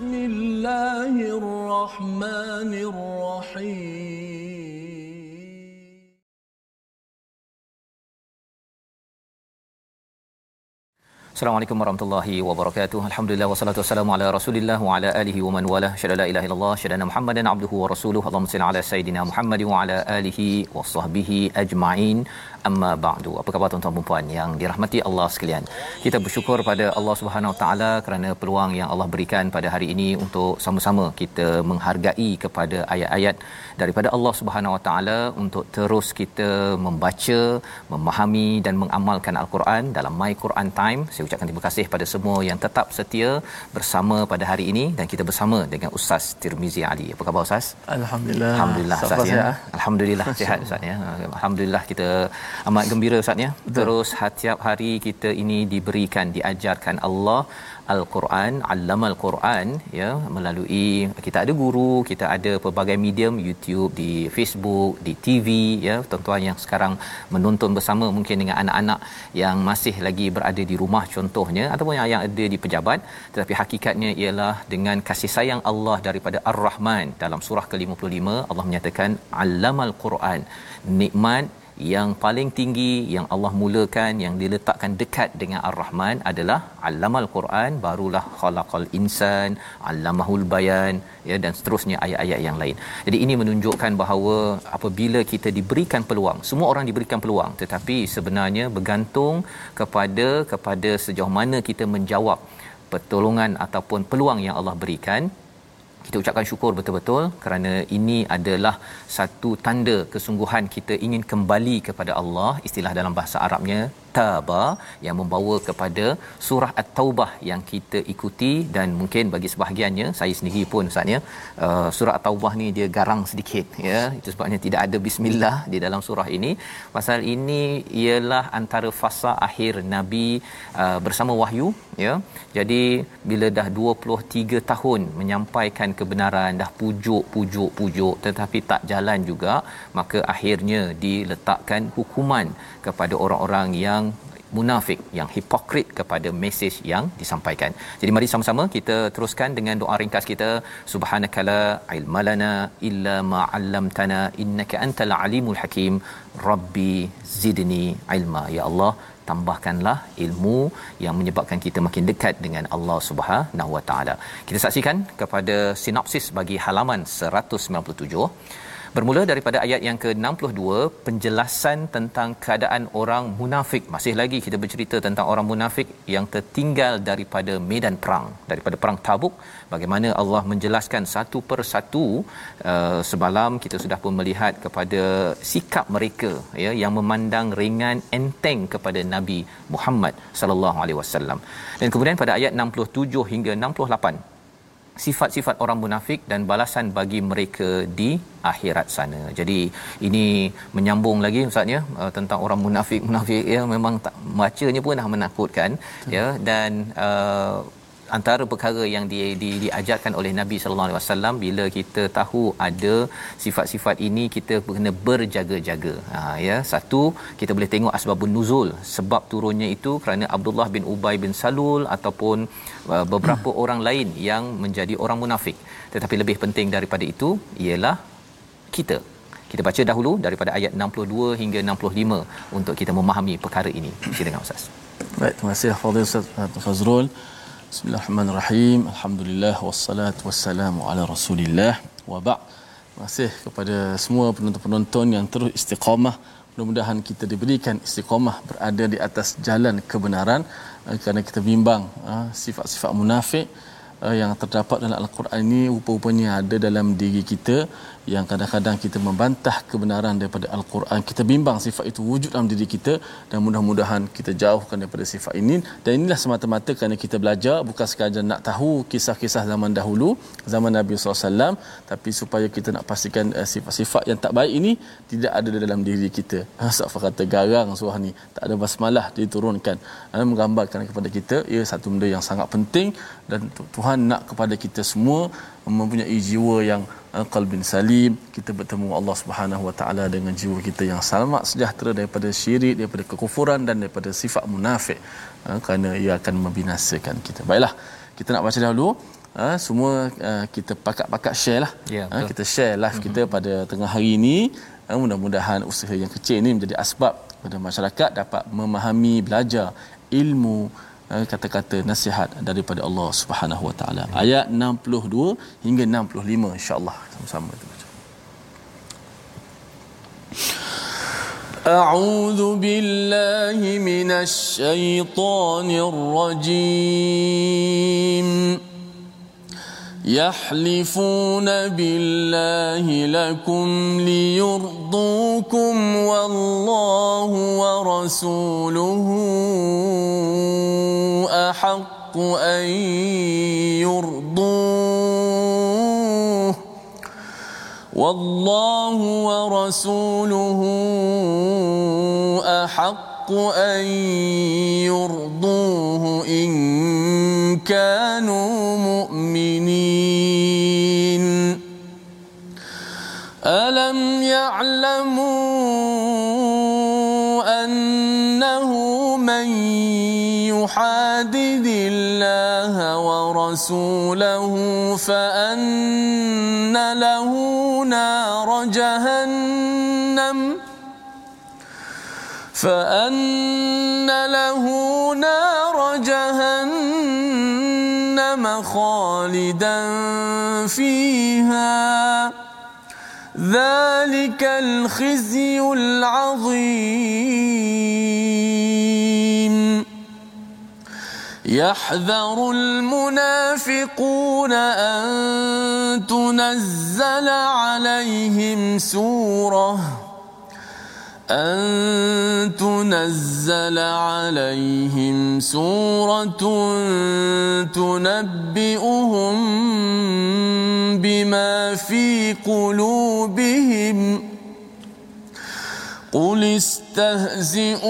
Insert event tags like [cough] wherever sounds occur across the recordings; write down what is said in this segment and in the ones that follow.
بسم الله الرحمن الرحيم. السلام عليكم ورحمة الله وبركاته. الحمد لله والصلاة والسلام على رسول الله وعلى آله ومن والاه. شهد لا إله إلا الله شهد أن محمدا عبده ورسوله. اللهم صل على سيدنا محمد وعلى آله وصحبه أجمعين. Amma ba'du. Apa khabar tuan-tuan dan puan yang dirahmati Allah sekalian? Kita bersyukur pada Allah Subhanahu Wa Taala kerana peluang yang Allah berikan pada hari ini untuk sama-sama kita menghargai kepada ayat-ayat daripada Allah Subhanahu Wa Taala untuk terus kita membaca, memahami dan mengamalkan Al-Quran dalam My Quran Time. Saya ucapkan terima kasih pada semua yang tetap setia bersama pada hari ini dan kita bersama dengan Ustaz Tirmizi Ali. Apa khabar Ustaz? Alhamdulillah. Alhamdulillah Ustaz ya. Alhamdulillah sihat [laughs] Ustaz ya. Alhamdulillah kita amat gembira Ustaz ya. Terus setiap hari kita ini diberikan diajarkan Allah Al-Quran, Allamal Quran ya melalui kita ada guru, kita ada pelbagai medium YouTube, di Facebook, di TV ya. Tuan-tuan yang sekarang menonton bersama mungkin dengan anak-anak yang masih lagi berada di rumah contohnya ataupun yang, yang ada di pejabat tetapi hakikatnya ialah dengan kasih sayang Allah daripada Ar-Rahman. Dalam surah ke-55 Allah menyatakan Allamal Quran nikmat yang paling tinggi yang Allah mulakan yang diletakkan dekat dengan Ar-Rahman adalah Allamal Quran barulah khalaqal insan allamahul bayan ya dan seterusnya ayat-ayat yang lain. Jadi ini menunjukkan bahawa apabila kita diberikan peluang semua orang diberikan peluang tetapi sebenarnya bergantung kepada kepada sejauh mana kita menjawab pertolongan ataupun peluang yang Allah berikan kita ucapkan syukur betul-betul kerana ini adalah satu tanda kesungguhan kita ingin kembali kepada Allah istilah dalam bahasa Arabnya taba yang membawa kepada surah at-taubah yang kita ikuti dan mungkin bagi sebahagiannya saya sendiri pun Ustaz ya uh, surah at-taubah ni dia garang sedikit ya. Itu sebabnya tidak ada bismillah di dalam surah ini. Pasal ini ialah antara fasa akhir nabi uh, bersama wahyu ya. Jadi bila dah 23 tahun menyampaikan kebenaran dah pujuk pujuk pujuk tetapi tak jalan juga maka akhirnya diletakkan hukuman kepada orang-orang yang munafik yang hipokrit kepada mesej yang disampaikan. Jadi mari sama-sama kita teruskan dengan doa ringkas kita subhanakala ilmalana illa ma 'allamtana innaka antal alimul hakim rabbi zidni ilma ya Allah tambahkanlah ilmu yang menyebabkan kita makin dekat dengan Allah Subhanahu Wa Taala. Kita saksikan kepada sinopsis bagi halaman 197 Bermula daripada ayat yang ke-62 penjelasan tentang keadaan orang munafik. Masih lagi kita bercerita tentang orang munafik yang tertinggal daripada medan perang, daripada perang Tabuk. Bagaimana Allah menjelaskan satu persatu uh, semalam kita sudah pun melihat kepada sikap mereka ya yang memandang ringan enteng kepada Nabi Muhammad sallallahu alaihi wasallam. Dan kemudian pada ayat 67 hingga 68 sifat-sifat orang munafik dan balasan bagi mereka di akhirat sana. Jadi ini menyambung lagi ustaz ya uh, tentang orang munafik munafik ya memang tak bacanya pun dah menakutkan ya dan uh, antara perkara yang di, di, diajarkan oleh Nabi sallallahu alaihi wasallam bila kita tahu ada sifat-sifat ini kita kena berjaga-jaga. Ha ya, satu kita boleh tengok asbabun nuzul, sebab turunnya itu kerana Abdullah bin Ubay bin Salul ataupun uh, beberapa [clears throat] orang lain yang menjadi orang munafik. Tetapi lebih penting daripada itu ialah kita kita baca dahulu daripada ayat 62 hingga 65 untuk kita memahami perkara ini. Silakan Ustaz. Baik, terima kasih Fadil Ustaz Fazrul. Bismillahirrahmanirrahim. Alhamdulillah wassalatu wassalamu ala Rasulillah. Wa ba'. Kasih kepada semua penonton-penonton yang terus istiqamah. Mudah-mudahan kita diberikan istiqamah berada di atas jalan kebenaran eh, kerana kita bimbang eh, sifat-sifat munafik eh, yang terdapat dalam al-Quran ini rupa-rupanya ada dalam diri kita yang kadang-kadang kita membantah kebenaran daripada al-Quran. Kita bimbang sifat itu wujud dalam diri kita dan mudah-mudahan kita jauhkan daripada sifat ini. Dan inilah semata-mata kerana kita belajar bukan sekadar nak tahu kisah-kisah zaman dahulu zaman Nabi SAW tapi supaya kita nak pastikan uh, sifat-sifat yang tak baik ini tidak ada dalam diri kita. Safar kata garang surah ni? Tak ada basmalah diturunkan. Uh, menggambarkan kepada kita ia satu benda yang sangat penting dan Tuhan nak kepada kita semua mempunyai jiwa yang uh, qalbin salim. Kita bertemu Allah Subhanahu wa taala dengan jiwa kita yang selamat sejahtera daripada syirik daripada kekufuran dan daripada sifat munafik. Uh, kerana ia akan membinasakan kita. Baiklah kita nak baca dahulu. Uh, semua uh, kita pakat-pakat share lah. Ya, uh, betul. kita share live mm-hmm. kita pada tengah hari ini. Uh, mudah-mudahan usaha yang kecil ini menjadi asbab pada masyarakat dapat memahami belajar ilmu kata-kata nasihat daripada Allah Subhanahu Wa Taala ayat 62 hingga 65 insya-Allah sama-sama kita baca أعوذ بالله من الشيطان الرجيم يحلفون بالله لكم ليرضوكم والله ورسوله أحق أن يرضوه والله ورسوله أحق أن يرضوه إن كانوا مؤمنين. ألم يعلموا ورسوله فان له نار جهنم فأن له نار جهنم خالدا فيها ذلك الخزي العظيم يحذر المنافقون أن تنزل عليهم سورة أن تنزل عليهم سورة تنبئهم بما في قلوبهم. قل استهزئوا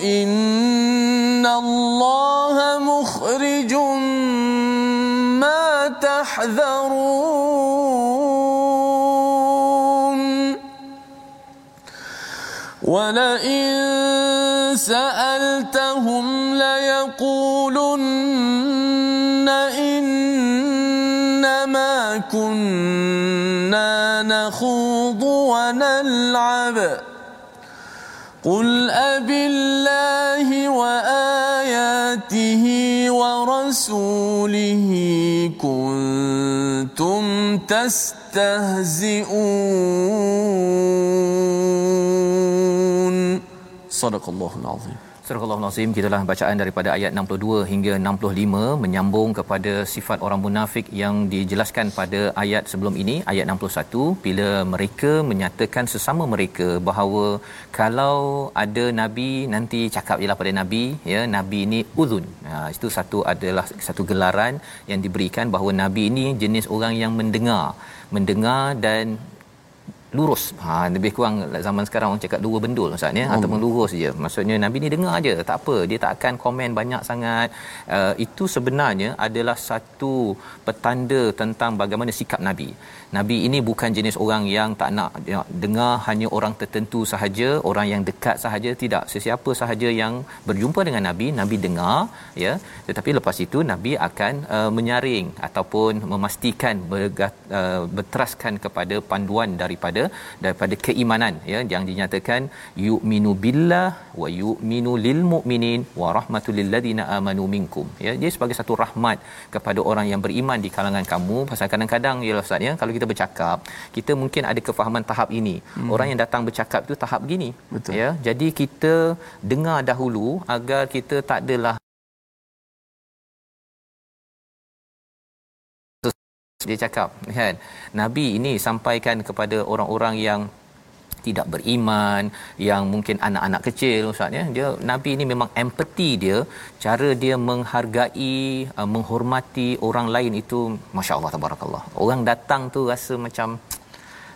إن الله مخرج ما تحذرون. ولئن سألتهم ليقولن إنما كنا نخوض ونلعب. قل أبالله وآياته ورسوله كنتم تستهزئون. صدق الله العظيم. Surah Al-Azim kitalah bacaan daripada ayat 62 hingga 65 menyambung kepada sifat orang munafik yang dijelaskan pada ayat sebelum ini ayat 61 bila mereka menyatakan sesama mereka bahawa kalau ada nabi nanti cakap jelah pada nabi ya nabi ini uzun. Ha itu satu adalah satu gelaran yang diberikan bahawa nabi ini jenis orang yang mendengar mendengar dan lurus. Ha lebih kurang zaman sekarang orang cakap dua bendul ustaz ya ataupun lurus je. Maksudnya nabi ni dengar aje, tak apa. Dia tak akan komen banyak sangat. Uh, itu sebenarnya adalah satu petanda tentang bagaimana sikap nabi. Nabi ini bukan jenis orang yang tak nak ya, dengar hanya orang tertentu sahaja, orang yang dekat sahaja, tidak. Sesiapa sahaja yang berjumpa dengan nabi, nabi dengar ya. Tetapi lepas itu nabi akan uh, menyaring ataupun memastikan bergat, uh, berteraskan kepada panduan daripada daripada keimanan ya yang dinyatakan yu'minu billah wa yu'minu lil mu'minin wa rahmatul lil ladina amanu minkum ya dia sebagai satu rahmat kepada orang yang beriman di kalangan kamu pasal kadang-kadang ya ustaz ya kalau kita bercakap kita mungkin ada kefahaman tahap ini hmm. orang yang datang bercakap itu tahap begini Betul. ya jadi kita dengar dahulu agar kita tak adalah dia cakap kan nabi ini sampaikan kepada orang-orang yang tidak beriman yang mungkin anak-anak kecil ustaz ya dia nabi ini memang empati dia cara dia menghargai uh, menghormati orang lain itu masya-Allah tabarakallah. Orang datang tu rasa macam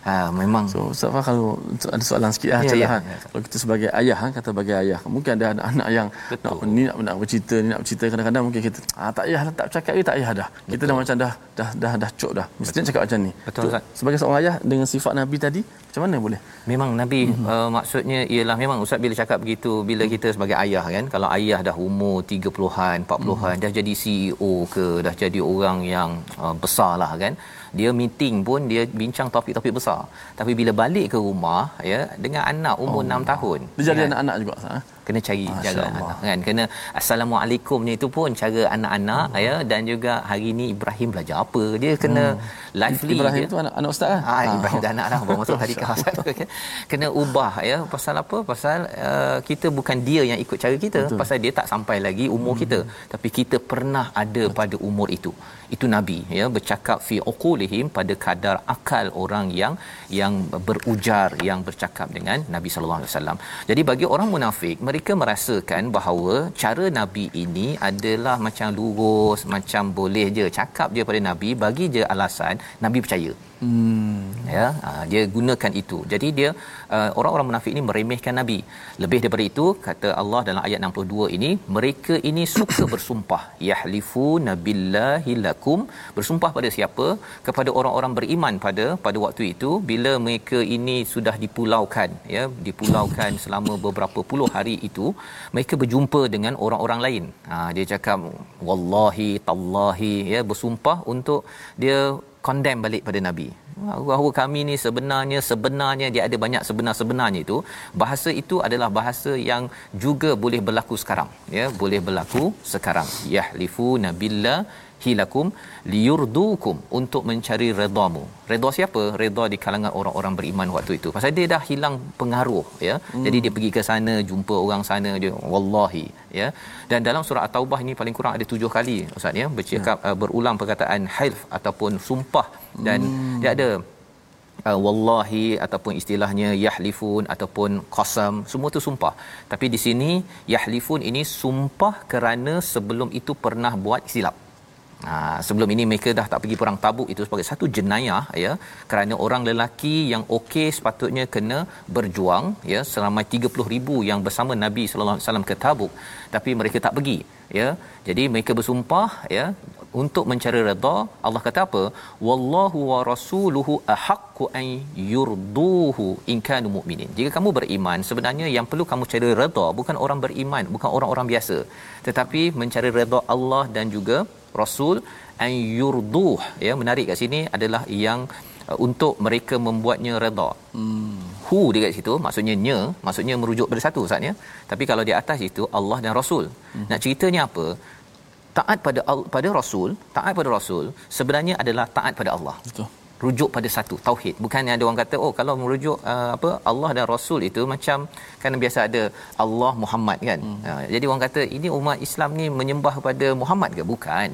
Ha memang So Ustaz Fah kalau ada soalan sikit lah Ya, ya, yeah, ya. Kalau kita sebagai ayah kan kata sebagai ayah mungkin ada anak-anak yang Betul. nak ni nak nak bercerita ni nak bercerita kadang-kadang mungkin kita ah tak payah lah tak bercakap ni tak payah dah. Kita dah macam dah dah dah dah cok dah. Mesti nak cakap macam ni. Betul, So, Ustaz. sebagai seorang ayah dengan sifat Nabi tadi macam mana boleh? Memang Nabi Mhm. mm-hmm. uh, maksudnya ialah memang ustaz bila cakap begitu bila kita sebagai ayah kan kalau ayah dah umur 30-an 40-an Mhm. mm-hmm. dah jadi CEO ke dah jadi orang yang uh, besar lah kan dia meeting pun dia bincang topik-topik besar tapi bila balik ke rumah ya dengan anak umur oh. 6 tahun Dia jadi kan? anak-anak juga eh? kena cari Masya jaga Allah. anak kan kena assalamualaikum ni itu pun cara anak-anak Hmm. ya dan juga hari ni Ibrahim belajar apa dia kena lively Ibrahim dia tu anak anak ustaz kan? Ah, Ibrahim dah anak dah masuk tadikah okay. kena ubah ya pasal apa pasal uh, kita bukan dia yang ikut cara kita Betul. pasal dia tak sampai lagi umur hmm. kita tapi kita pernah ada Betul. pada umur itu itu nabi ya bercakap fi uqulihim pada kadar akal orang yang yang berujar yang bercakap dengan Nabi sallallahu alaihi wasallam. Jadi bagi orang munafik mereka merasakan bahawa cara nabi ini adalah macam lurus macam boleh je cakap je pada nabi bagi je alasan nabi percaya Hmm. ya ha, dia gunakan itu. Jadi dia uh, orang-orang munafik ini meremehkan nabi. Lebih daripada itu kata Allah dalam ayat 62 ini mereka ini suka [coughs] bersumpah. Yahlifu nabillahi lakum. Bersumpah pada siapa? Kepada orang-orang beriman pada pada waktu itu bila mereka ini sudah dipulaukan ya dipulaukan [coughs] selama beberapa puluh hari itu mereka berjumpa dengan orang-orang lain. Ha, dia cakap wallahi tallahi ya bersumpah untuk dia condemn balik pada nabi. Bahawa kami ni sebenarnya sebenarnya dia ada banyak sebenar-sebenarnya itu. Bahasa itu adalah bahasa yang juga boleh berlaku sekarang. Ya boleh berlaku sekarang. Yahlifu nabillah hilakum liyurdukum untuk mencari redamu. Redha siapa? Redha di kalangan orang-orang beriman waktu itu. Pasal dia dah hilang pengaruh ya. Hmm. jadi dia pergi ke sana jumpa orang sana dia wallahi ya. Dan dalam surah at-taubah ini paling kurang ada tujuh kali ustaz ya bercakap ya. Uh, berulang perkataan hilf ataupun sumpah. Dan hmm. dia ada uh, wallahi ataupun istilahnya yahlifun ataupun qasam. Semua tu sumpah. Tapi di sini yahlifun ini sumpah kerana sebelum itu pernah buat silap Ha, sebelum ini mereka dah tak pergi perang tabuk itu sebagai satu jenayah ya. Kerana orang lelaki yang okey sepatutnya kena berjuang ya selama 30000 yang bersama Nabi sallallahu alaihi wasallam ke Tabuk. Tapi mereka tak pergi ya. Jadi mereka bersumpah ya untuk mencari redha Allah kata apa? Wallahu wa rasuluhu ahaqqu an yurduhu in kanu mu'minin. Jika kamu beriman sebenarnya yang perlu kamu cari redha bukan orang beriman bukan orang-orang biasa. Tetapi mencari redha Allah dan juga rasul an yurduh ya menarik kat sini adalah yang uh, untuk mereka membuatnya redha hmm. hu dekat situ maksudnya nya maksudnya merujuk pada satu ustaz ya tapi kalau di atas itu Allah dan rasul hmm. nak ceritanya apa taat pada pada rasul taat pada rasul sebenarnya adalah taat pada Allah Betul. Rujuk pada satu tauhid. Bukan ada orang kata oh kalau merujuk uh, apa Allah dan rasul itu macam kan biasa ada Allah Muhammad kan? Hmm. uh, jadi orang kata ini umat Islam ni menyembah pada Muhammad ke? Bukan.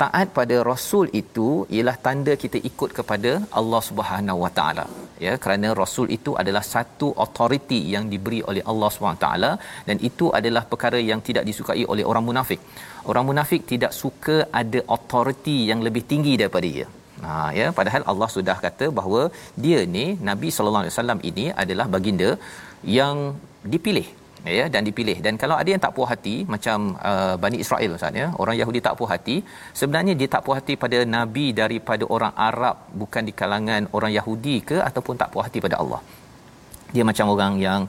Taat pada rasul itu ialah tanda kita ikut kepada Allah Subhanahu Wa Taala. Ya kerana rasul itu adalah satu authority yang diberi oleh Allah Subhanahu Wa Taala dan itu adalah perkara yang tidak disukai oleh orang munafik. Orang munafik tidak suka ada authority yang lebih tinggi daripada dia Ha ya. Padahal Allah sudah kata bahawa dia ni Nabi sallallahu alaihi wasallam ini adalah baginda yang dipilih ya dan dipilih. Dan kalau ada yang tak puas hati macam uh, Bani Israel Ustaz ya orang Yahudi tak puas hati sebenarnya dia tak puas hati pada nabi daripada orang Arab bukan di kalangan orang Yahudi ke ataupun tak puas hati pada Allah. Dia macam orang yang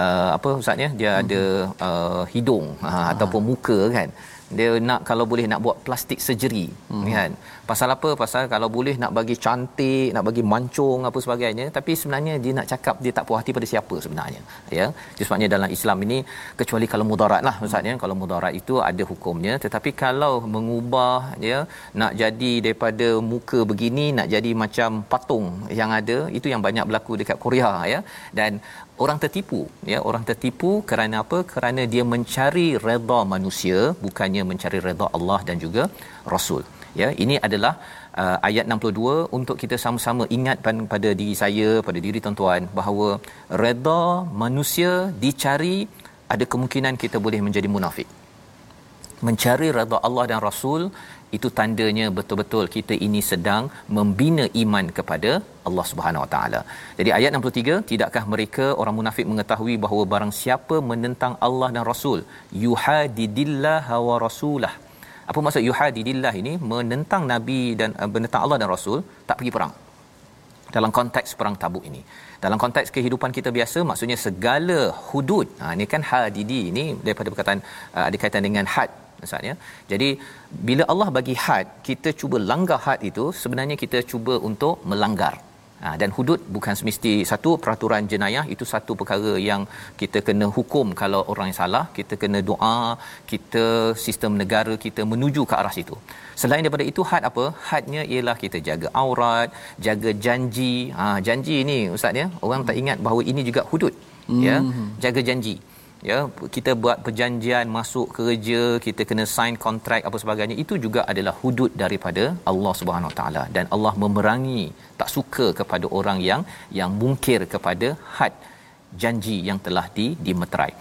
uh, apa ustaz ya dia hmm. ada uh, hidung uh, ataupun muka kan dia nak kalau boleh nak buat plastik surgery hmm. kan? Pasal apa? Pasal kalau boleh nak bagi cantik nak bagi mancung apa sebagainya tapi sebenarnya dia nak cakap dia tak puas hati pada siapa sebenarnya ya? Jadi sebabnya dalam Islam ini kecuali kalau mudarat lah maksudnya kalau mudarat itu ada hukumnya. Tetapi kalau mengubah ya nak jadi daripada muka begini nak jadi macam patung yang ada itu yang banyak berlaku dekat Korea ya? Dan orang tertipu ya. Orang tertipu kerana apa? Kerana dia mencari redha manusia bukannya mencari redha Allah dan juga rasul ya. Ini adalah uh, ayat 62 untuk kita sama-sama ingat pada diri saya pada diri tuan-tuan bahawa redha manusia dicari ada kemungkinan kita boleh menjadi munafik. Mencari redha Allah dan Rasul itu tandanya betul-betul kita ini sedang membina iman kepada Allah Subhanahu Wa Taala. Jadi ayat 63, tidakkah mereka orang munafik mengetahui bahawa barang siapa menentang Allah dan Rasul, yuhadidillah wa rasulah. Apa maksud yuhadidillah ini? Menentang nabi dan uh, menentang Allah dan Rasul tak pergi perang. Dalam konteks perang Tabuk ini. Dalam konteks kehidupan kita biasa maksudnya segala hudud. Ha ini kan hadidi ini daripada perkataan uh, ada kaitan dengan had maksudnya. Jadi bila Allah bagi had, kita cuba langgar had itu sebenarnya kita cuba untuk melanggar. Ha, dan hudud bukan semesti satu peraturan jenayah itu satu perkara yang kita kena hukum kalau orang yang salah kita kena doa kita sistem negara kita menuju ke arah situ selain daripada itu had apa hadnya ialah kita jaga aurat jaga janji ha janji ini ustaz ya orang tak ingat bahawa ini juga hudud ya hmm. jaga janji ya kita buat perjanjian masuk kerja kita kena sign kontrak apa sebagainya itu juga adalah hudud daripada Allah Subhanahu taala. Dan Allah memerangi tak suka kepada orang yang yang mungkir kepada had janji yang telah di dimeterai.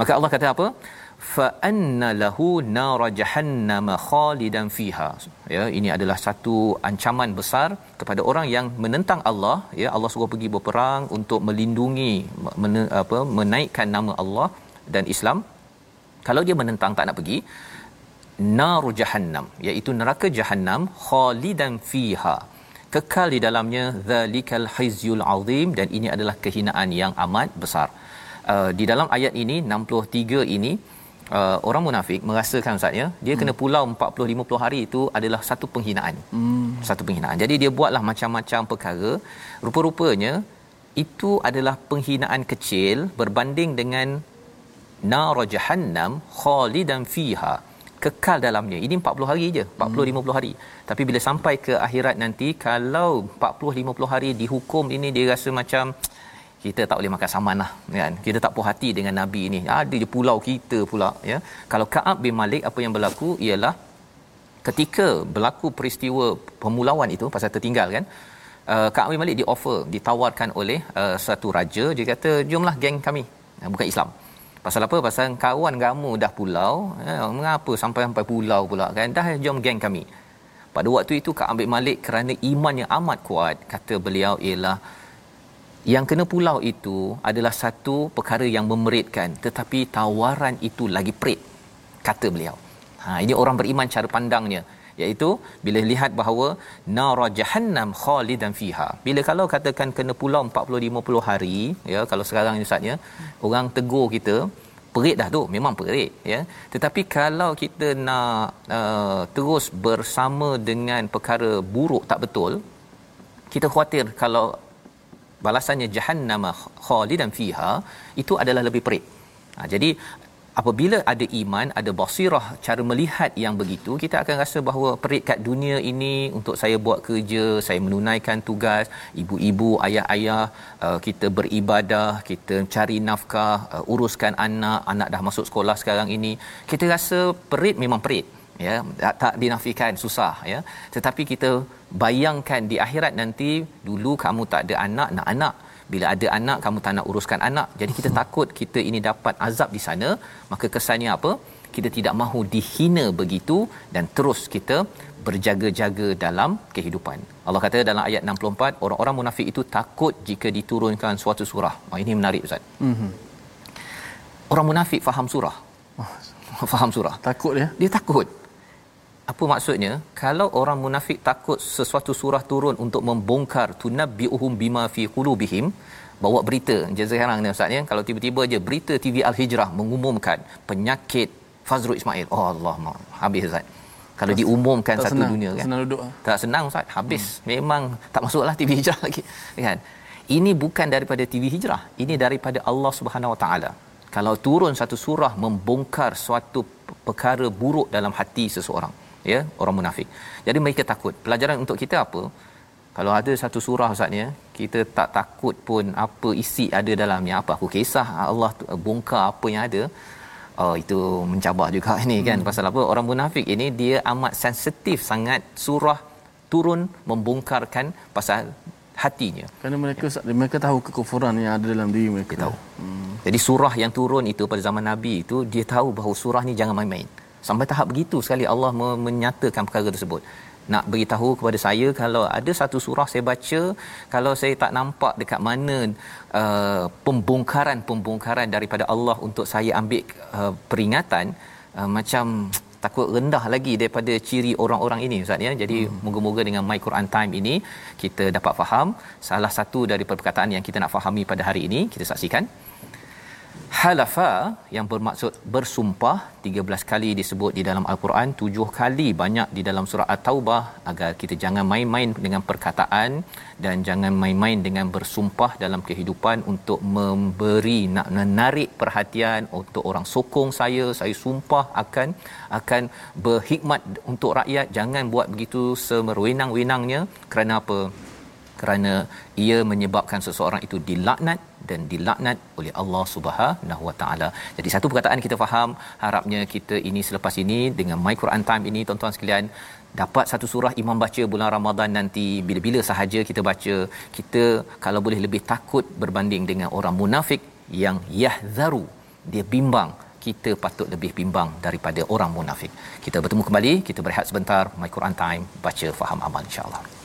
Maka Allah kata apa? Fa anna lahu nar jahannam khalidan fiha. Ya ini adalah satu ancaman besar kepada orang yang menentang Allah. Ya Allah suruh pergi berperang untuk melindungi men, apa menaikkan nama Allah dan Islam kalau dia menentang tak nak pergi naru jahannam iaitu neraka jahannam khalidan fiha. Kekal di dalamnya zalikal hizyul azim dan ini adalah kehinaan yang amat besar. Uh, di dalam ayat ini 63 ini uh, orang munafik merasakan ustaz ya dia hmm. kena pulau 40 50 hari itu adalah satu penghinaan. Hmm. satu penghinaan. Jadi dia buatlah macam-macam perkara. Rupa-rupanya itu adalah penghinaan kecil berbanding dengan nar jahannam khalidan fiha. Kekal dalamnya. Ini 40 hari je. 40 hmm. 50 hari. Tapi bila sampai ke akhirat nanti kalau 40 50 hari dihukum ini dia rasa macam kita tak boleh makan saman lah kan? Kita tak puas hati dengan nabi ini. Ada je pulau kita pula ya. Kalau Ka'ab bin Malik apa yang berlaku? Ialah ketika berlaku peristiwa pemulauan itu pasal tertinggal kan? Uh, Ka'ab bin Malik di offer ditawarkan oleh uh, satu raja. Dia kata jomlah geng kami. Bukan Islam Pasal apa? Pasal kawan kamu dah pulau, eh, mengapa sampai sampai pulau pula kan? Dah jom geng kami. Pada waktu itu Kak Ambil Malik kerana iman yang amat kuat, kata beliau ialah yang kena pulau itu adalah satu perkara yang memeritkan tetapi tawaran itu lagi perit kata beliau. Ha ini orang beriman cara pandangnya iaitu bila lihat bahawa nar jahannam khalidan fiha. Bila kalau katakan kena pulau 40 50 hari ya kalau sekarang ni ustaz ya orang tegur kita perit dah tu memang perit ya. Tetapi kalau kita nak uh, terus bersama dengan perkara buruk tak betul kita khuatir kalau balasannya jahannam khalidan fiha itu adalah lebih perit. Ha, jadi apabila ada iman ada basirah cara melihat yang begitu kita akan rasa bahawa perit kat dunia ini untuk saya buat kerja saya menunaikan tugas ibu-ibu ayah-ayah uh, kita beribadah kita cari nafkah uh, uruskan anak anak dah masuk sekolah sekarang ini kita rasa perit memang perit ya. Tak, tak dinafikan susah ya. Tetapi kita bayangkan di akhirat nanti dulu kamu tak ada anak nak anak bila ada anak kamu tak nak uruskan anak jadi kita takut kita ini dapat azab di sana maka kesannya apa kita tidak mahu dihina begitu dan terus kita berjaga-jaga dalam kehidupan. Allah kata dalam ayat 64 orang-orang munafik itu takut jika diturunkan suatu surah. Oh, ini menarik ustaz. Mhm. Orang munafik faham surah. Oh, faham surah. Takut dia. Dia takut apa maksudnya? Kalau orang munafik takut sesuatu surah turun untuk membongkar tunabbiuhum bima fi qulubihim bawa berita. Je sekarang ni ustaz ya. Kalau tiba-tiba je berita TV Al Hijrah mengumumkan penyakit Fazrul Ismail. Oh Allah habis ustaz. Kalau tak, diumumkan tak satu senang, dunia tak kan? senang duduk. Tak senang ustaz. Habis. Hmm. memang tak masuklah TV Hijrah lagi [laughs] kan? Ini bukan daripada TV Hijrah. Ini daripada Allah Subhanahu Wa Taala. Kalau turun satu surah membongkar suatu perkara buruk dalam hati seseorang ya orang munafik. Jadi mereka takut. Pelajaran untuk kita apa? Kalau ada satu surah Ustaz ya, kita tak takut pun apa isi ada dalamnya, apa aku kisah Allah bongkar apa yang ada. Oh itu mencabar juga [laughs] ini kan. Hmm. Pasal apa? Orang munafik ini dia amat sensitif sangat surah turun membongkarkan pasal hatinya. Kerana mereka ya. mereka tahu kekufuran yang ada dalam diri mereka. Dia tahu. Hmm. Jadi surah yang turun itu pada zaman Nabi itu dia tahu bahawa surah ni jangan main-main sampai tahap begitu sekali Allah me- menyatakan perkara tersebut. Nak beritahu kepada saya kalau ada satu surah saya baca kalau saya tak nampak dekat mana uh, pembongkaran-pembongkaran daripada Allah untuk saya ambil uh, peringatan uh, macam takut rendah lagi daripada ciri orang-orang ini ustaz ya. Jadi hmm. moga-moga dengan my Quran time ini kita dapat faham. Salah satu daripada perkataan yang kita nak fahami pada hari ini kita saksikan halafa yang bermaksud bersumpah 13 kali disebut di dalam al-Quran 7 kali banyak di dalam surah at-taubah agar kita jangan main-main dengan perkataan dan jangan main-main dengan bersumpah dalam kehidupan untuk memberi nak menarik perhatian untuk orang sokong saya. Saya sumpah akan akan berhikmat untuk rakyat. Jangan buat begitu semerwenang-wenangnya kerana apa kerana ia menyebabkan seseorang itu dilaknat dan dilaknat oleh Allah Subhanahu Wa Taala. Jadi satu perkataan kita faham, harapnya kita ini selepas ini dengan My Quran Time ini tuan-tuan sekalian dapat satu surah imam baca bulan Ramadan nanti bila-bila sahaja kita baca, kita kalau boleh lebih takut berbanding dengan orang munafik yang yahzaru, dia bimbang kita patut lebih bimbang daripada orang munafik. Kita bertemu kembali, kita berehat sebentar My Quran Time, baca faham amal insya-Allah.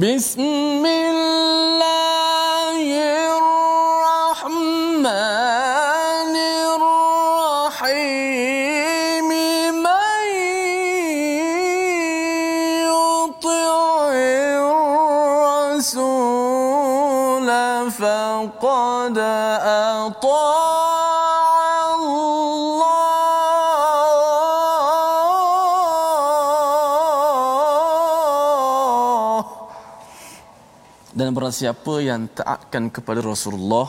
بسم siapa yang taatkan kepada Rasulullah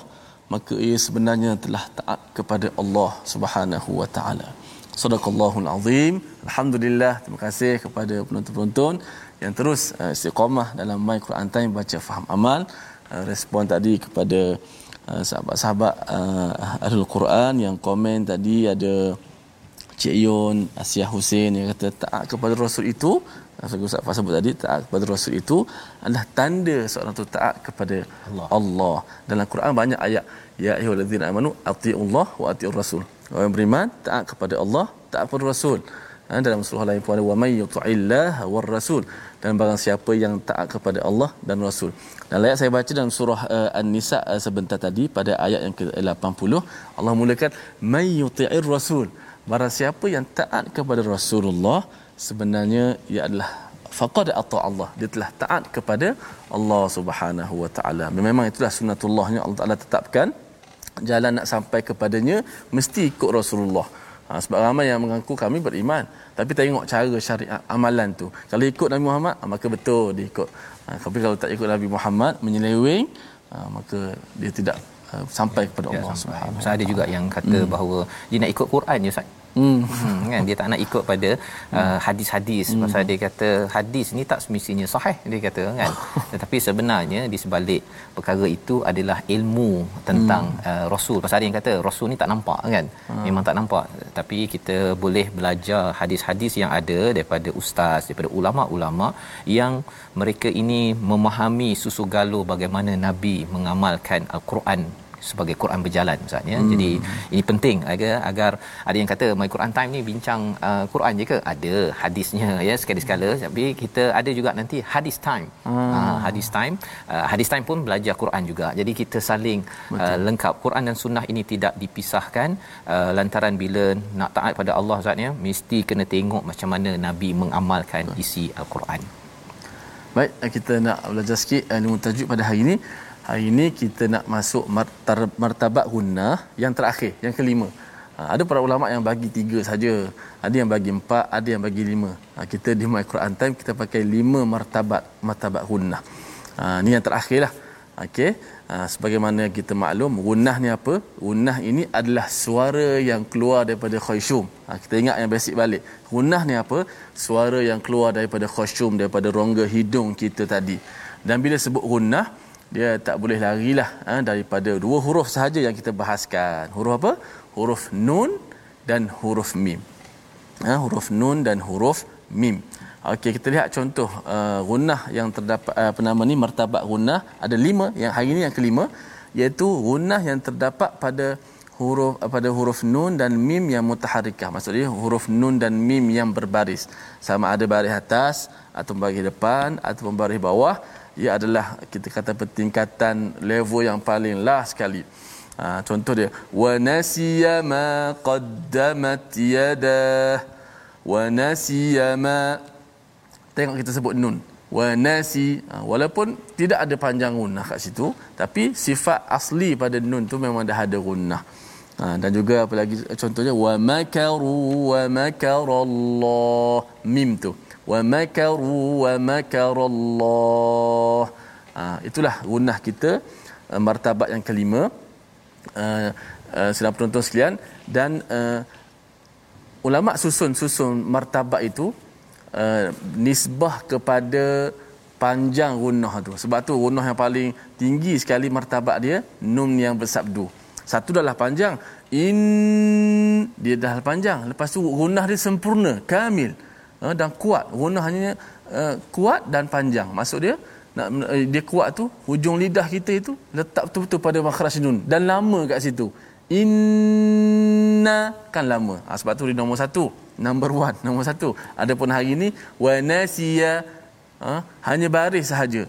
maka ia sebenarnya telah taat kepada Allah Subhanahu wa taala. Sadaqallahul azim. Alhamdulillah terima kasih kepada penonton-penonton yang terus uh, istiqamah dalam My Quran Time baca faham amal. Uh, respon tadi kepada uh, sahabat-sahabat uh, Ahlul Quran yang komen tadi ada Cik Yon, Asia Hussein yang kata taat kepada Rasul itu Rasul Ustaz Fah sebut tadi taat kepada Rasul itu adalah tanda seorang itu taat kepada Allah. Allah. Dalam Quran banyak ayat ya ayyuhallazina amanu atiiullah wa atiiur rasul. Orang yang beriman taat kepada Allah, taat kepada Rasul. Ha, dalam surah lain pun ada wa may yuti'illah war rasul dan barang siapa yang taat kepada Allah dan Rasul. Dan ayat saya baca dalam surah uh, An-Nisa uh, sebentar tadi pada ayat yang ke-80 Allah mulakan may yuti'ir rasul. Barang siapa yang taat kepada Rasulullah sebenarnya ia adalah faqad ata Allah. Dia telah taat kepada Allah Subhanahu wa taala. Memang itulah sunnatullahnya Allah Taala tetapkan jalan nak sampai kepadanya mesti ikut Rasulullah. Ha, sebab ramai yang mengaku kami beriman. Tapi tengok cara syariat amalan tu. Kalau ikut Nabi Muhammad ha, maka betul dia ikut. Ha, tapi kalau tak ikut Nabi Muhammad menyeleweng ha, maka dia tidak uh, sampai kepada Ya, Allah. Subhanahu Pasal ada juga yang kata hmm. bahawa dia nak ikut Quran je Ustaz. Hmm. Hmm, kan dia tak nak ikut pada uh, hadis-hadis hmm. pasal dia kata hadis ni tak semestinya sahih dia kata kan [laughs] tetapi sebenarnya di sebalik perkara itu adalah ilmu tentang hmm. uh, rasul pasal ada yang kata rasul ni tak nampak kan hmm. memang tak nampak tapi kita boleh belajar hadis-hadis yang ada daripada ustaz daripada ulama-ulama yang mereka ini memahami susu galur bagaimana nabi mengamalkan al-Quran sebagai Quran berjalan Ustaz ya. Hmm. Jadi ini penting agar agar ada yang kata my Quran time ni bincang uh, Quran je ke? Ada hadisnya ya sekali-sekala tapi kita ada juga nanti hadis time. Hmm. Uh, hadis time uh, hadis time pun belajar Quran juga. Jadi kita saling uh, lengkap Quran dan sunnah ini tidak dipisahkan uh, lantaran bila nak taat pada Allah Ustaz ya mesti kena tengok macam mana nabi mengamalkan Betul. isi al-Quran. Baik, kita nak belajar sikit ilmu tajuk pada hari ini. Hari ini kita nak masuk martabat gunnah yang terakhir, yang kelima. Ha, ada para ulama yang bagi tiga saja, ada yang bagi empat, ada yang bagi lima. Ha, kita di My Quran Time kita pakai lima martabat martabat gunnah. Ha, ni yang terakhirlah. Okey. Ha, sebagaimana kita maklum, gunnah ni apa? Gunnah ini adalah suara yang keluar daripada. Ha, kita ingat yang basic balik. Gunnah ni apa? Suara yang keluar daripada khusyum, daripada rongga hidung kita tadi. Dan bila sebut gunnah, dia tak boleh larilah ha, daripada dua huruf sahaja yang kita bahaskan. Huruf apa? Huruf nun dan huruf mim. Ha, huruf nun dan huruf mim. Okey, kita lihat contoh uh, gunnah yang terdapat uh, apa nama ni martabat gunnah ada lima yang hari ini yang kelima iaitu gunnah yang terdapat pada huruf uh, pada huruf nun dan mim yang mutaharrikah. Maksudnya huruf nun dan mim yang berbaris. Sama ada baris atas atau baris depan atau baris bawah ia adalah kita kata pertingkatan level yang paling lah sekali. Ha, contoh dia wa nasiya ma qaddamat yadah. Wa nasiya ma tengok kita sebut nun. Wa nasi ha, walaupun tidak ada panjang gunnah kat situ tapi sifat asli pada nun tu memang dah ada gunnah. Ha, dan juga apa lagi contohnya wa makaru wa makarallah. Mim tu wa makaru wa makarallah ha, itulah gunnah kita uh, martabat yang kelima. Uh, uh, penonton sekalian. Dan uh, ulama susun susun martabat itu uh, nisbah kepada panjang gunnah tu. Sebab tu gunnah yang paling tinggi sekali martabat dia nun yang bersabdu. Satu adalah panjang. In dia dah panjang. Lepas tu gunnah dia sempurna kamil uh, dan kuat. Gunnah hanya uh, kuat dan panjang. Maksud dia nak uh, dia kuat tu hujung lidah kita itu letak betul-betul pada makhraj nun dan lama kat situ. Inna kan lama. Ha, sebab tu dia nombor satu. Number one [laughs] nombor satu. Adapun hari ini wa nasiya ha, hanya baris sahaja.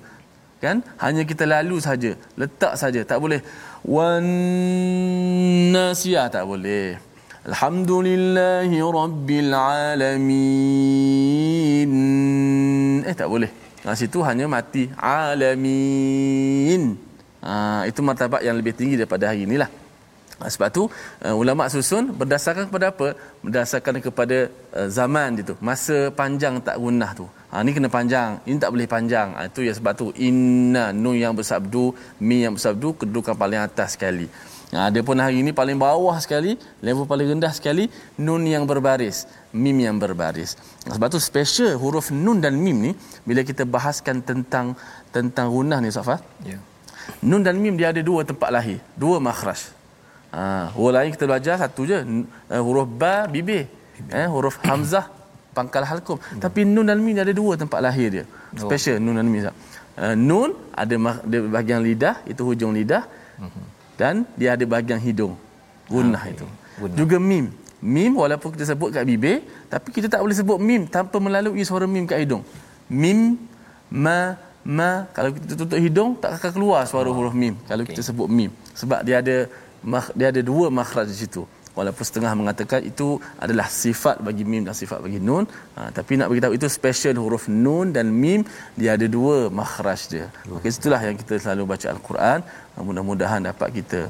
Kan? Hanya kita lalu saja letak saja tak boleh. Wan nasiya tak boleh alhamdulillahi rabbil alamin eh tak boleh Nah, situ hanya mati alamin. Ha, itu martabat yang lebih tinggi daripada hari inilah. Ha, sebab tu uh, ulama susun berdasarkan kepada apa? Berdasarkan kepada uh, zaman itu, masa panjang tak gunnah tu. Ha ni kena panjang, ini tak boleh panjang. Ha, itu ya sebab tu inna nun yang bersabdu, mi yang bersabdu kedudukan paling atas sekali. Ha dia pun hari ini paling bawah sekali, level paling rendah sekali nun yang berbaris, mim yang berbaris. Ha, sebab tu special huruf nun dan mim ni bila kita bahaskan tentang tentang gunnah ni Safa. Ya. Yeah. Nun dan mim dia ada dua tempat lahir, dua makhraj. Ha, huruf lain kita belajar satu je. Uh, huruf ba bibir. Eh, huruf hamzah pangkal halkum. Hmm. Tapi nun dan mim ada dua tempat lahir dia. Oh. Special oh. nun dan mim. Uh, nun ada ada bahagian lidah, itu hujung lidah. Hmm. Dan dia ada bahagian hidung. Gunnah okay. itu. Gunnah. Juga mim. Mim walaupun kita sebut kat bibir, tapi kita tak boleh sebut mim tanpa melalui suara mim kat hidung. Mim ma ma kalau kita tutup hidung tak akan keluar suara oh. huruf mim kalau okay. kita sebut mim sebab dia ada dia ada dua makhraj di situ walaupun setengah mengatakan itu adalah sifat bagi mim dan sifat bagi nun ha, tapi nak beritahu itu special huruf nun dan mim dia ada dua makhraj dia maka itulah yang kita selalu baca al-Quran mudah-mudahan dapat kita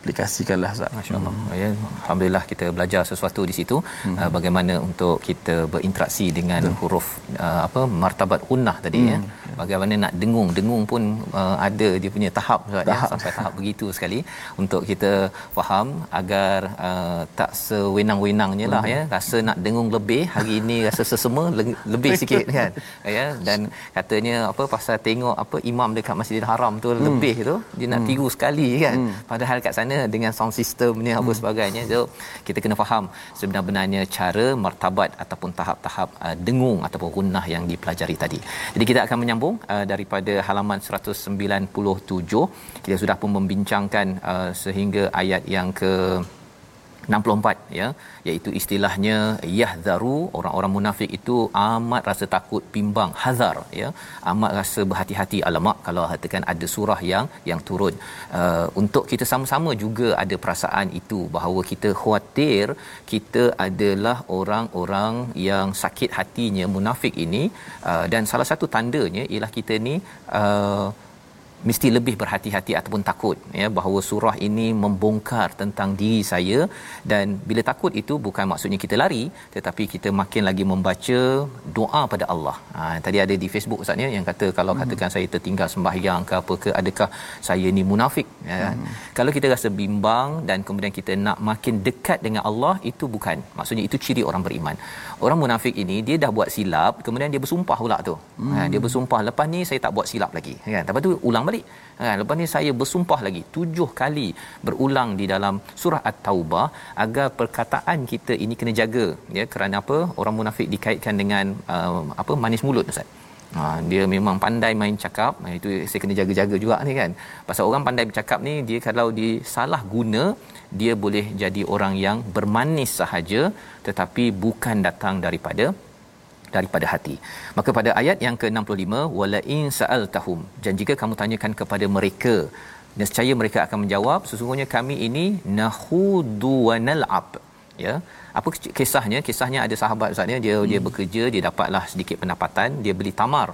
aplikasikanlah Ustaz. Masya-Allah. Hmm. Ya, alhamdulillah kita belajar sesuatu di situ hmm. uh, bagaimana untuk kita berinteraksi dengan hmm. huruf uh, apa martabat gunnah tadi ya. hmm. ya. Bagaimana nak dengung, dengung pun uh, ada dia punya tahap Ustaz ya sampai tahap begitu sekali untuk kita faham agar uh, tak sewenang-wenangnya lah ya. Rasa nak dengung lebih hari ini rasa sesama lebih sikit kan. Ya dan katanya apa pasal tengok apa imam dekat Masjidil Haram tu hmm. lebih tu dia nak hmm. tiru sekali kan. Hmm. Padahal kat sana dengan sound system ni apa hmm. sebagainya so kita kena faham sebenarnya cara martabat ataupun tahap-tahap uh, dengung ataupun gunnah yang dipelajari tadi jadi kita akan menyambung uh, daripada halaman 197 kita sudah pun membincangkan uh, sehingga ayat yang ke 64 ya. Iaitu istilahnya yahzaru orang-orang munafik itu amat rasa takut bimbang hazar ya. Amat rasa berhati-hati alamak kalau katakan ada surah yang yang turun. Uh, untuk kita sama-sama juga ada perasaan itu bahawa kita khawatir kita adalah orang-orang yang sakit hatinya munafik ini. Uh, dan salah satu tandanya ialah kita ni uh, mesti lebih berhati-hati ataupun takut ya bahawa surah ini membongkar tentang diri saya dan bila takut itu bukan maksudnya kita lari tetapi kita makin lagi membaca doa pada Allah. Ha tadi ada di Facebook Ustaz ya yang kata kalau hmm. katakan saya tertinggal sembahyang ke apa ke adakah saya ni munafik ya. Hmm. Kalau kita rasa bimbang dan kemudian kita nak makin dekat dengan Allah itu bukan maksudnya itu ciri orang beriman. Orang munafik ini dia dah buat silap kemudian dia bersumpah pula tu. Hmm. Ha dia bersumpah lepas ni saya tak buat silap lagi kan. Lepas tu ulang balik. Ha, lepas ni saya bersumpah lagi tujuh kali berulang di dalam surah At-Taubah agar perkataan kita ini kena jaga ya kerana apa orang munafik dikaitkan dengan uh, apa manis mulut ustaz. Ha, dia memang pandai main cakap ha, itu saya kena jaga-jaga juga ni kan pasal orang pandai bercakap ni dia kalau disalah guna dia boleh jadi orang yang bermanis sahaja tetapi bukan datang daripada daripada hati. Maka pada ayat yang ke-65 wala in sa'altahum dan jika kamu tanyakan kepada mereka nescaya mereka akan menjawab sesungguhnya kami ini nahudu wa nal'ab ya apa kisahnya kisahnya ada sahabat ustaz dia hmm. dia bekerja dia dapatlah sedikit pendapatan dia beli tamar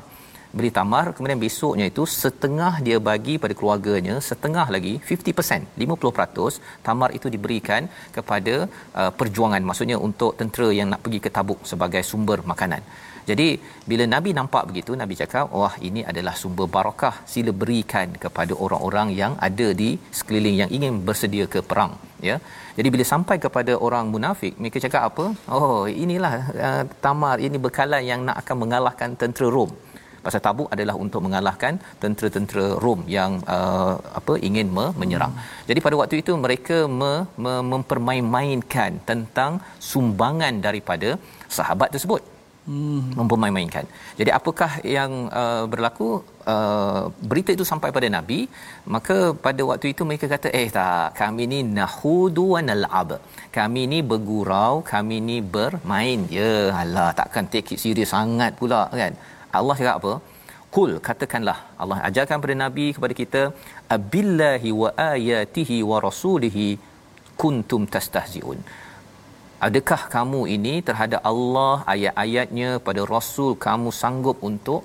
beli tamar kemudian besoknya itu setengah dia bagi pada keluarganya setengah lagi 50% 50% tamar itu diberikan kepada uh, perjuangan maksudnya untuk tentera yang nak pergi ke Tabuk sebagai sumber makanan. Jadi bila nabi nampak begitu nabi cakap wah ini adalah sumber barakah sila berikan kepada orang-orang yang ada di sekeliling yang ingin bersedia ke perang. Ya. Jadi bila sampai kepada orang munafik mereka cakap apa? Oh inilah uh, tamar ini bekalan yang nak akan mengalahkan tentera Rom pasal tabuk adalah untuk mengalahkan tentera-tentera Rom yang uh, apa ingin me- menyerang. Hmm. Jadi pada waktu itu mereka me- me- mempermain-mainkan tentang sumbangan daripada sahabat tersebut. Hmm. mempermain-mainkan. Jadi apakah yang uh, berlaku uh, berita itu sampai pada nabi maka pada waktu itu mereka kata eh tak kami ni nahudu wa nal'ab. Kami ni bergurau, kami ni bermain. Ya Allah takkan take it serius sangat pula kan. Allah cakap apa? Kul katakanlah. Allah ajarkan pada nabi kepada kita abillahi wa ayatihi wa rasulihi kuntum tastahziun. Adakah kamu ini terhadap Allah ayat-ayatnya pada rasul kamu sanggup untuk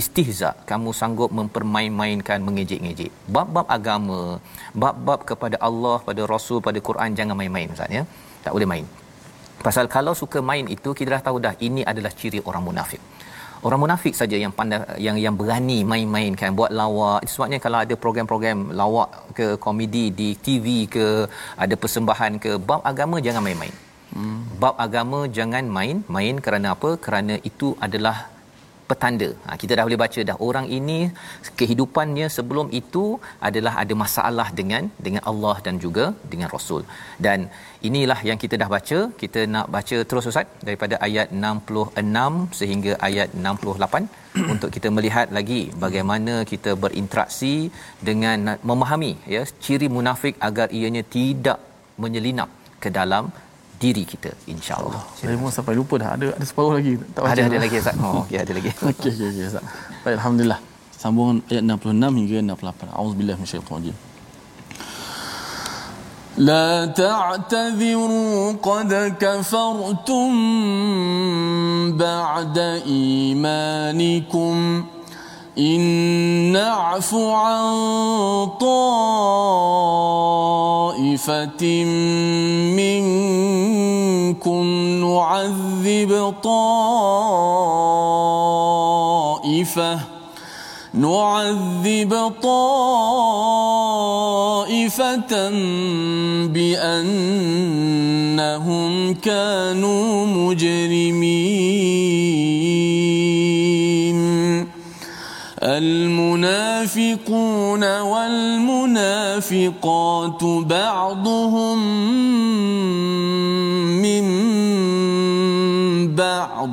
istihza kamu sanggup mempermain-mainkan mengejek-ngejek? Bab-bab agama bab-bab kepada Allah pada rasul pada Quran jangan main-main ustaz ya. Tak boleh main. Pasal kalau suka main itu kita dah tahu dah ini adalah ciri orang munafik orang munafik saja yang pandai yang yang berani main-main kan buat lawak. Sebabnya kalau ada program-program lawak ke komedi di TV ke ada persembahan ke bab agama jangan main-main. Hmm. bab agama jangan main-main kerana apa? Kerana itu adalah petanda. Ha, kita dah boleh baca dah orang ini kehidupannya sebelum itu adalah ada masalah dengan dengan Allah dan juga dengan Rasul. Dan inilah yang kita dah baca. Kita nak baca terus Ustaz daripada ayat 66 sehingga ayat 68 [clears throat] untuk kita melihat lagi bagaimana kita berinteraksi dengan memahami ya ciri munafik agar ianya tidak menyelinap ke dalam diri kita insyaallah. Saya pun sampai lupa dah ada ada separuh lagi tak baca. Ada ada lagi Ustaz. Oh okey ada lagi. okey [laughs] okey okey Ustaz. Baik alhamdulillah. Sambungan ayat 66 hingga 68. Auzubillahi minasyaitanir rajim. لا تعتذروا قد كفرتم بعد إيمانكم إن نعف عن طائفة منكم نعذب طائفة نعذب طائفة بأنهم كانوا مجرمين. المنافقون والمنافقات بعضهم من بعض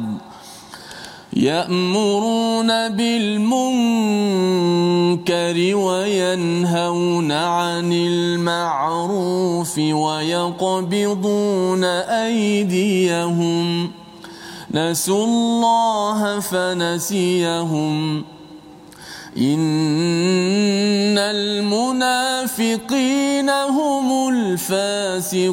يأمرون بالمنكر وينهون عن المعروف ويقبضون أيديهم. نسوا الله فنسيهم. إن المنافقين هم الفاسقون.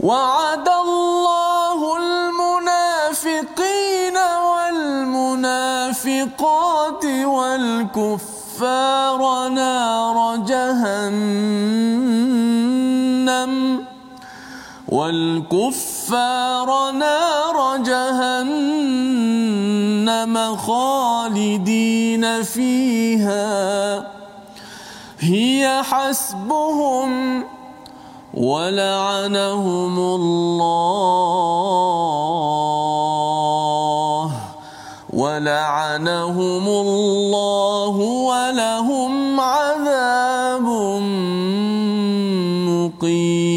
وعد الله المنافقين والمنافقات والكفار نار جهنم. والكفار نار جهنم. خالدين فيها. هي حسبهم ولعنهم الله. ولعنهم الله ولهم عذاب مقيم.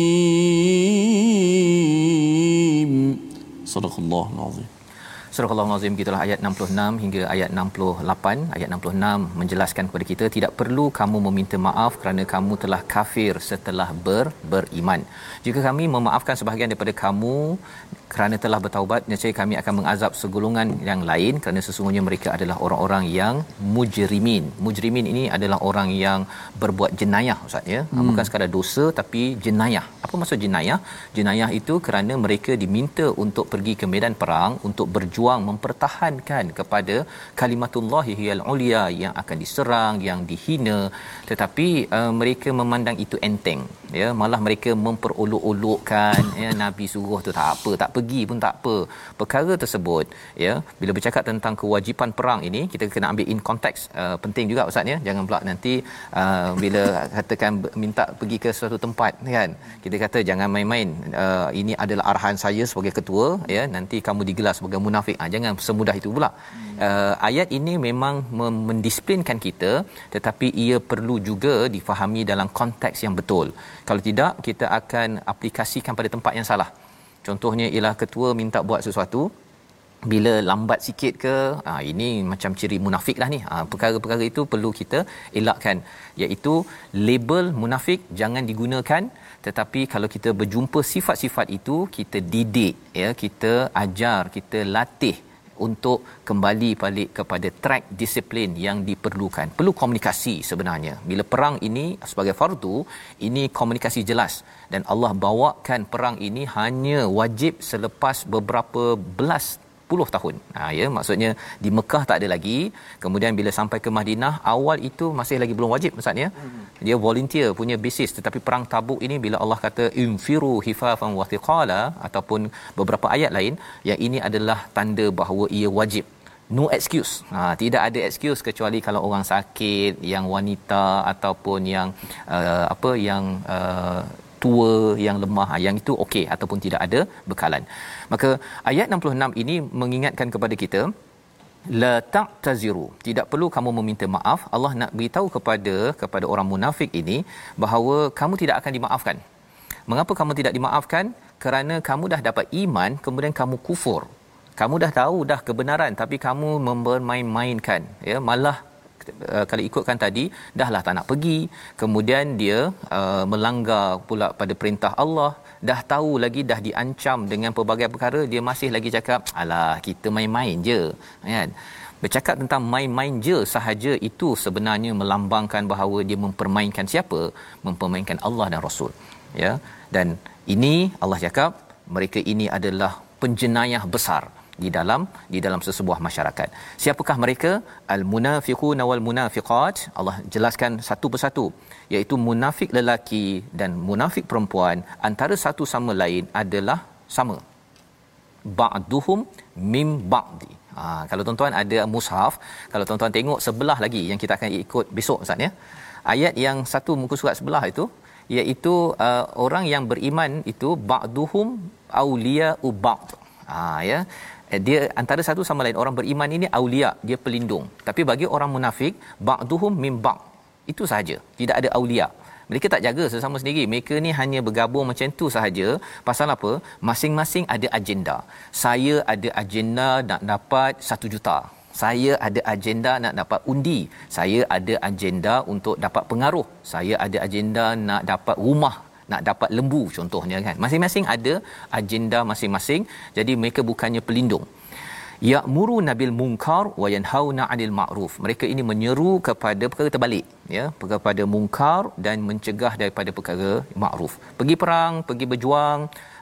صدق الله. Surah Al-Azim gitulah ayat 66 hingga ayat 68 ayat 66 menjelaskan kepada kita tidak perlu kamu meminta maaf kerana kamu telah kafir setelah ber, beriman. Jika kami memaafkan sebahagian daripada kamu kerana telah bertaubat nescaya kami akan mengazab segolongan yang lain kerana sesungguhnya mereka adalah orang-orang yang mujrimin. Mujrimin ini adalah orang yang berbuat jenayah ustaz ya. Hmm. bukan sekadar dosa tapi jenayah apa maksud jenayah? Jenayah itu kerana mereka diminta untuk pergi ke medan perang untuk berjuang mempertahankan kepada kalimatullah hiyal ulia yang akan diserang yang dihina. Tetapi uh, mereka memandang itu enteng ya. Malah mereka memperolok-olokkan ya. Nabi suruh tu tak apa tak pergi pun tak apa. Perkara tersebut ya bila bercakap tentang kewajipan perang ini kita kena ambil in konteks uh, penting juga ustaz ya. Jangan pula nanti uh, bila katakan minta pergi ke suatu tempat kan. Kita kata jangan main-main. Uh, ini adalah arahan saya sebagai ketua ya. Nanti kamu digelar sebagai munafik. Ah jangan semudah itu pula. Uh, ayat ini memang mendisiplinkan kita tetapi ia perlu juga difahami dalam konteks yang betul. Kalau tidak kita akan aplikasikan pada tempat yang salah. Contohnya ialah ketua minta buat sesuatu bila lambat sikit ke ha, ini macam ciri munafik lah ni. Ha, perkara-perkara itu perlu kita elakkan iaitu label munafik jangan digunakan tetapi kalau kita berjumpa sifat-sifat itu kita didik ya kita ajar kita latih untuk kembali balik kepada track disiplin yang diperlukan. Perlu komunikasi sebenarnya. Bila perang ini sebagai fardu, ini komunikasi jelas dan Allah bawakan perang ini hanya wajib selepas beberapa belas puluh tahun. Ha ya maksudnya di Mekah tak ada lagi. Kemudian bila sampai ke Madinah awal itu masih lagi belum wajib maksudnya. Dia volunteer punya basis tetapi perang Tabuk ini bila Allah kata infiru hifafan wa thiqala ataupun beberapa ayat lain yang ini adalah tanda bahawa ia wajib no excuse. Ha tidak ada excuse kecuali kalau orang sakit, yang wanita ataupun yang uh, apa yang uh, tua yang lemah yang itu okey ataupun tidak ada bekalan. Maka ayat 66 ini mengingatkan kepada kita la ta'taziru. Tidak perlu kamu meminta maaf. Allah nak beritahu kepada kepada orang munafik ini bahawa kamu tidak akan dimaafkan. Mengapa kamu tidak dimaafkan? Kerana kamu dah dapat iman kemudian kamu kufur. Kamu dah tahu dah kebenaran tapi kamu mempermain-mainkan ya. Malah uh, kalau ikutkan tadi dahlah tak nak pergi. Kemudian dia uh, melanggar pula pada perintah Allah. Dah tahu lagi dah diancam dengan pelbagai perkara dia masih lagi cakap alah kita main-main je. Kan? Bercakap tentang main-main je sahaja itu sebenarnya melambangkan bahawa dia mempermainkan siapa? Mempermainkan Allah dan Rasul. Ya? Dan ini Allah cakap mereka ini adalah penjenayah besar di dalam di dalam sesebuah masyarakat. Siapakah mereka? Al munafiquna wal munafiqat. Allah jelaskan satu persatu iaitu munafik lelaki dan munafik perempuan antara satu sama lain adalah sama. Ba'duhum mim ba'di. Ha, kalau tuan-tuan ada mushaf, kalau tuan-tuan tengok sebelah lagi yang kita akan ikut besok Ustaz ya. Ayat yang satu muka surat sebelah itu iaitu uh, orang yang beriman itu ba'duhum auliya ba'd. Ha ya eh, dia antara satu sama lain. Orang beriman ini aulia dia pelindung. Tapi bagi orang munafik ba'duhum min ba' itu sahaja. Tidak ada aulia. Mereka tak jaga sesama sendiri. Mereka ni hanya bergabung macam tu sahaja. Pasal apa? Masing-masing ada agenda. Saya ada agenda nak dapat 1 juta. Saya ada agenda nak dapat undi. Saya ada agenda untuk dapat pengaruh. Saya ada agenda nak dapat rumah nak dapat lembu contohnya kan. Masing-masing ada agenda masing-masing. Jadi mereka bukannya pelindung. Ya'muru nabil munkar wa yanhauna 'anil ma'ruf. Mereka ini menyeru kepada perkara terbalik ya kepada mungkar dan mencegah daripada perkara ma'ruf. Pergi perang pergi berjuang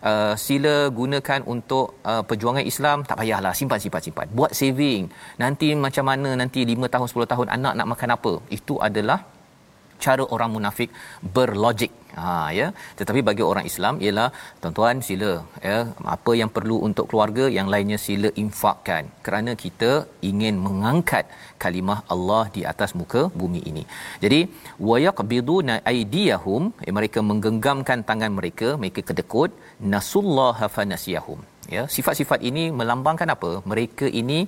uh, sila gunakan untuk uh, perjuangan Islam tak payahlah simpan simpan simpan. Buat saving. Nanti macam mana nanti 5 tahun 10 tahun anak nak makan apa? Itu adalah cara orang munafik berlogik ha ya. Tetapi bagi orang Islam ialah tuan-tuan sila ya apa yang perlu untuk keluarga yang lainnya sila infakkan kerana kita ingin mengangkat kalimah Allah di atas muka bumi ini. Jadi wayaqbiduna aydiyahum ya, mereka menggenggamkan tangan mereka mereka kedekut nasullaha fanasiyahum. Ya sifat-sifat ini melambangkan apa? Mereka ini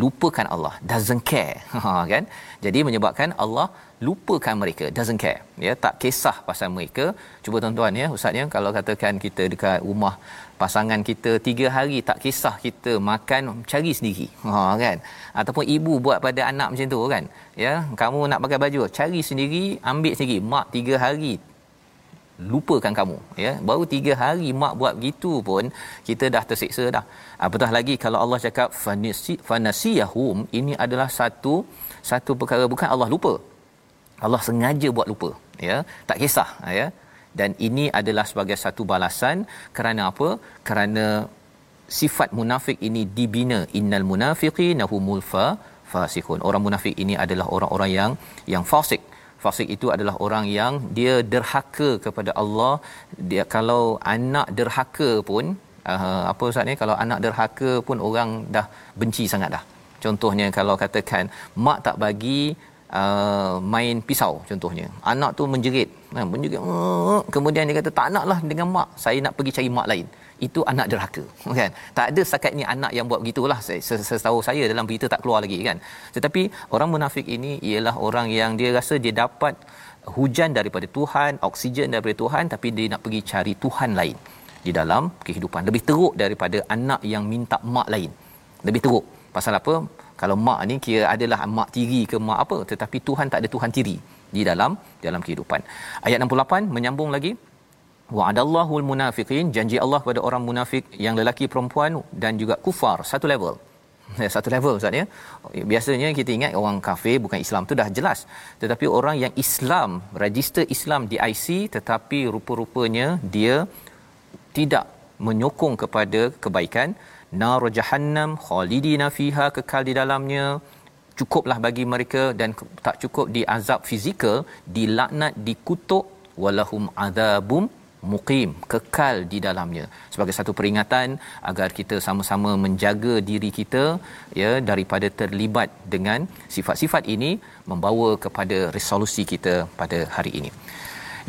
lupakan Allah doesn't care. [laughs] Ha kan? Jadi menyebabkan Allah lupakan mereka doesn't care. Ya tak kisah pasal mereka. Cuba tuan-tuan ya ustaz ya kalau katakan kita dekat rumah pasangan kita tiga hari tak kisah kita makan cari sendiri. Ha kan? Ataupun ibu buat pada anak macam tu kan? Ya kamu nak pakai baju cari sendiri ambil sendiri. Mak tiga hari lupakan kamu ya. Baru tiga hari mak buat begitu pun kita dah tersiksa dah. Apatah lagi kalau Allah cakap fanasi fanasiyahum ini adalah satu satu perkara bukan Allah lupa. Allah sengaja buat lupa ya. Tak kisah ya. Dan ini adalah sebagai satu balasan. Kerana apa? Kerana sifat munafik ini dibina. Innal munafiqina humul fasiqun. Orang munafik ini adalah orang-orang yang yang fasik fasik itu adalah orang yang dia derhaka kepada Allah. Dia kalau anak derhaka pun uh, apa ustaz ni? Kalau anak derhaka pun orang dah benci sangat dah. Contohnya kalau katakan mak tak bagi uh, main pisau contohnya. Anak tu menjerit. Nah, menjerit kemudian dia kata tak naklah dengan mak. Saya nak pergi cari mak lain itu anak derhaka [laughs] kan? Tak ada setakat ni anak yang buat begitulah saya tahu saya dalam berita tak keluar lagi kan? Tetapi orang munafik ini ialah orang yang dia rasa dia dapat hujan daripada Tuhan oksigen daripada Tuhan tapi dia nak pergi cari Tuhan lain di dalam kehidupan. Lebih teruk daripada anak yang minta mak lain. Lebih teruk. Pasal apa? Kalau mak ni kira adalah mak tiri ke mak apa tetapi Tuhan tak ada Tuhan tiri di dalam dalam kehidupan. Ayat 68 menyambung lagi wa'adallahu almunafiqin janji Allah kepada orang munafik yang lelaki perempuan dan juga kufar satu level. Satu level ustaz ya. Biasanya kita ingat orang kafir bukan Islam tu dah jelas. Tetapi orang yang Islam register Islam di IC tetapi rupa-rupanya dia tidak menyokong kepada kebaikan. Nar jahannam khalidina fiha kekal di dalamnya. Cukuplah bagi mereka dan tak cukup di azab fizikal dilaknat dikutuk walahum adzabum muqim kekal di dalamnya sebagai satu peringatan agar kita sama-sama menjaga diri kita ya daripada terlibat dengan sifat-sifat ini membawa kepada resolusi kita pada hari ini.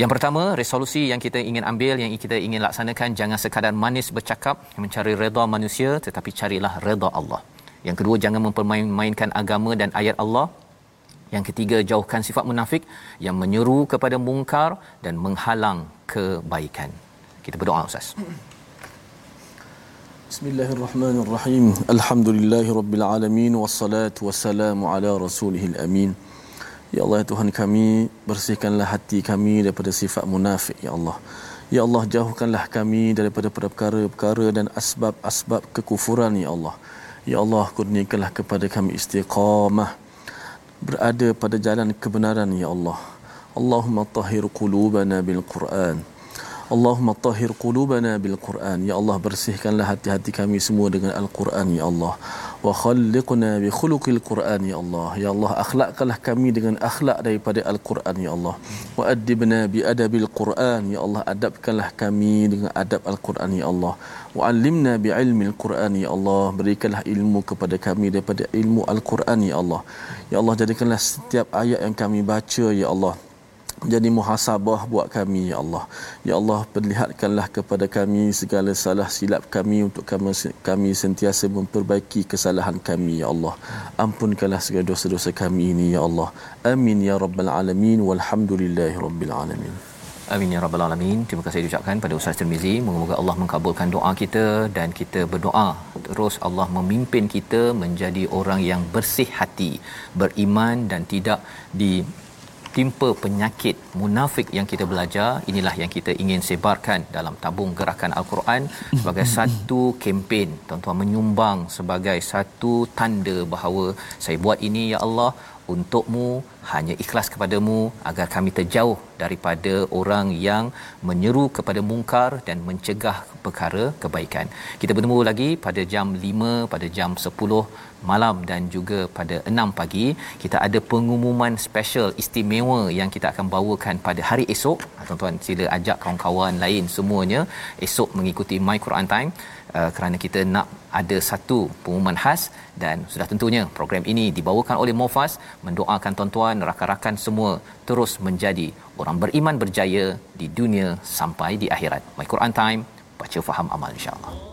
Yang pertama, resolusi yang kita ingin ambil yang kita ingin laksanakan jangan sekadar manis bercakap mencari redha manusia tetapi carilah redha Allah. Yang kedua, jangan mempermain-mainkan agama dan ayat Allah yang ketiga, jauhkan sifat munafik yang menyeru kepada mungkar dan menghalang kebaikan. Kita berdoa Ustaz. Bismillahirrahmanirrahim. Alhamdulillahirabbil alamin wassalatu wassalamu ala rasulihil amin. Ya Allah ya Tuhan kami bersihkanlah hati kami daripada sifat munafik ya Allah. Ya Allah jauhkanlah kami daripada perkara-perkara dan asbab-asbab kekufuran ya Allah. Ya Allah kurniakanlah kepada kami istiqamah berada pada jalan kebenaran ya Allah. Allahumma tahhir qulubana bil Quran. Allahumma tahhir qulubana bil Quran. Ya Allah bersihkanlah hati-hati kami semua dengan Al-Quran ya Allah. Wa khalliqna bi khuluqil Quran ya Allah. Ya Allah akhlakkanlah kami dengan akhlak daripada Al-Quran ya Allah. Wa adibna bi adabil Quran ya Allah adabkanlah kami dengan adab Al-Quran ya Allah. Wa allimna bi ilmil Quran ya Allah. Berikanlah ilmu kepada kami daripada ilmu Al-Quran ya Allah. Ya Allah jadikanlah setiap ayat yang kami baca ya Allah jadi muhasabah buat kami ya Allah. Ya Allah perlihatkanlah kepada kami segala salah silap kami untuk kami, kami sentiasa memperbaiki kesalahan kami ya Allah. Ampunkanlah segala dosa-dosa kami ini ya Allah. Amin ya rabbal alamin walhamdulillahi rabbil alamin. Amin ya rabbal alamin. Terima kasih diucapkan pada Ustaz Tirmizi. Moga-moga Allah mengabulkan doa kita dan kita berdoa terus Allah memimpin kita menjadi orang yang bersih hati, beriman dan tidak di timpa penyakit munafik yang kita belajar inilah yang kita ingin sebarkan dalam tabung gerakan al-Quran sebagai [laughs] satu kempen tuan-tuan menyumbang sebagai satu tanda bahawa saya buat ini ya Allah untukmu hanya ikhlas kepadamu agar kami terjauh daripada orang yang menyeru kepada mungkar dan mencegah perkara kebaikan. Kita bertemu lagi pada jam 5 pada jam 10 malam dan juga pada 6 pagi kita ada pengumuman special istimewa yang kita akan bawakan pada hari esok. Tuan-tuan sila ajak kawan-kawan lain semuanya esok mengikuti My Quran Time uh, kerana kita nak ada satu pengumuman khas dan sudah tentunya program ini dibawakan oleh Mofas mendoakan tuan-tuan rakan-rakan semua terus menjadi orang beriman berjaya di dunia sampai di akhirat. My Quran Time baca faham amal insya-Allah.